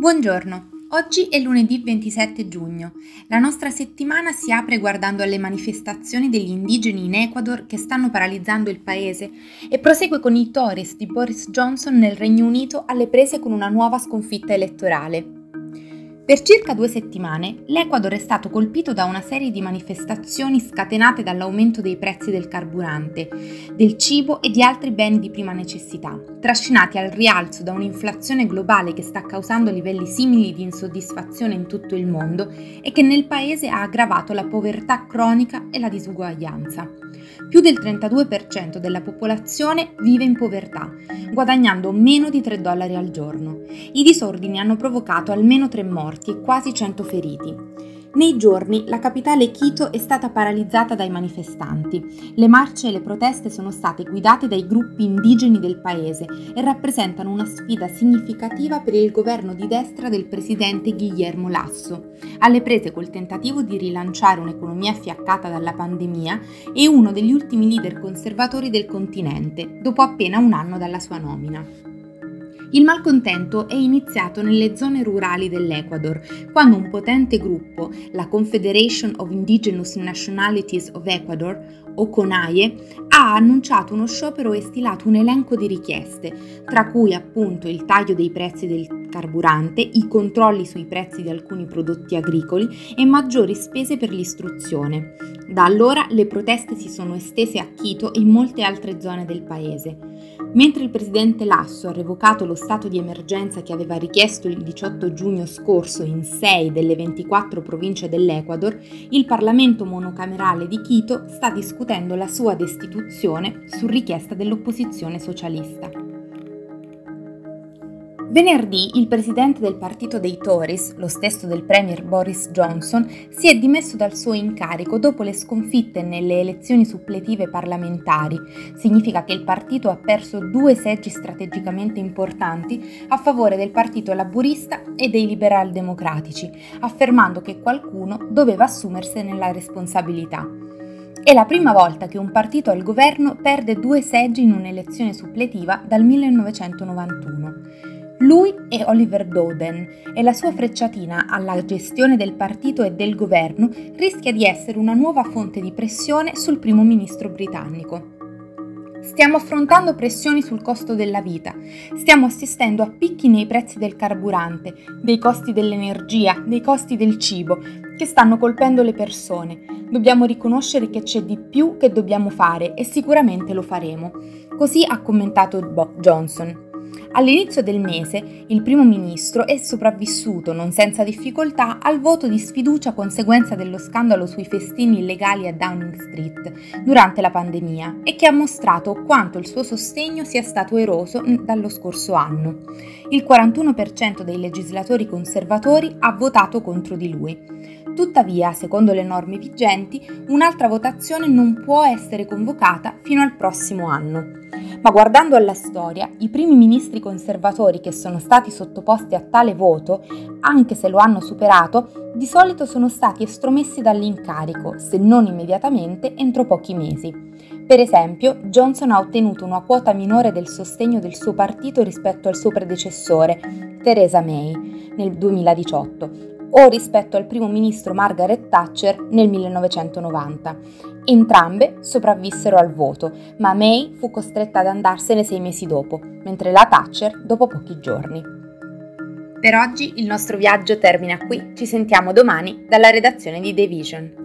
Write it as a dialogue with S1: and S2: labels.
S1: Buongiorno, oggi è lunedì 27 giugno. La nostra settimana si apre guardando alle manifestazioni degli indigeni in Ecuador che stanno paralizzando il paese e prosegue con i Tories di Boris Johnson nel Regno Unito alle prese con una nuova sconfitta elettorale. Per circa due settimane l'Ecuador è stato colpito da una serie di manifestazioni scatenate dall'aumento dei prezzi del carburante, del cibo e di altri beni di prima necessità, trascinati al rialzo da un'inflazione globale che sta causando livelli simili di insoddisfazione in tutto il mondo e che nel paese ha aggravato la povertà cronica e la disuguaglianza. Più del 32% della popolazione vive in povertà, guadagnando meno di 3 dollari al giorno. I disordini hanno provocato almeno 3 morti e quasi 100 feriti. Nei giorni la capitale Quito è stata paralizzata dai manifestanti. Le marce e le proteste sono state guidate dai gruppi indigeni del paese e rappresentano una sfida significativa per il governo di destra del presidente Guillermo Lasso, alle prese col tentativo di rilanciare un'economia fiaccata dalla pandemia e uno degli ultimi leader conservatori del continente, dopo appena un anno dalla sua nomina. Il malcontento è iniziato nelle zone rurali dell'Ecuador, quando un potente gruppo, la Confederation of Indigenous Nationalities of Ecuador, o CONAIE, ha annunciato uno sciopero e stilato un elenco di richieste, tra cui appunto il taglio dei prezzi del carburante, i controlli sui prezzi di alcuni prodotti agricoli e maggiori spese per l'istruzione. Da allora le proteste si sono estese a Quito e in molte altre zone del paese. Mentre il presidente Lasso ha revocato lo stato di emergenza che aveva richiesto il 18 giugno scorso in 6 delle 24 province dell'Ecuador, il Parlamento monocamerale di Quito sta discutendo la sua destituzione su richiesta dell'opposizione socialista. Venerdì il presidente del partito dei Tories, lo stesso del premier Boris Johnson, si è dimesso dal suo incarico dopo le sconfitte nelle elezioni suppletive parlamentari. Significa che il partito ha perso due seggi strategicamente importanti a favore del partito laburista e dei liberal democratici, affermando che qualcuno doveva assumersene la responsabilità. È la prima volta che un partito al governo perde due seggi in un'elezione suppletiva dal 1991. Lui è Oliver Doden e la sua frecciatina alla gestione del partito e del governo rischia di essere una nuova fonte di pressione sul primo ministro britannico. Stiamo affrontando pressioni sul costo della vita, stiamo assistendo a picchi nei prezzi del carburante, dei costi dell'energia, dei costi del cibo, che stanno colpendo le persone. Dobbiamo riconoscere che c'è di più che dobbiamo fare e sicuramente lo faremo. Così ha commentato Bob Johnson. All'inizio del mese il primo ministro è sopravvissuto non senza difficoltà al voto di sfiducia conseguenza dello scandalo sui festini illegali a Downing Street durante la pandemia e che ha mostrato quanto il suo sostegno sia stato eroso dallo scorso anno. Il 41% dei legislatori conservatori ha votato contro di lui. Tuttavia, secondo le norme vigenti, un'altra votazione non può essere convocata fino al prossimo anno. Ma guardando alla storia, i primi ministri conservatori che sono stati sottoposti a tale voto, anche se lo hanno superato, di solito sono stati estromessi dall'incarico, se non immediatamente, entro pochi mesi. Per esempio, Johnson ha ottenuto una quota minore del sostegno del suo partito rispetto al suo predecessore, Theresa May, nel 2018, o rispetto al primo ministro Margaret Thatcher nel 1990. Entrambe sopravvissero al voto, ma May fu costretta ad andarsene sei mesi dopo, mentre la Thatcher dopo pochi giorni. Per oggi il nostro viaggio termina qui, ci sentiamo domani dalla redazione di The Vision.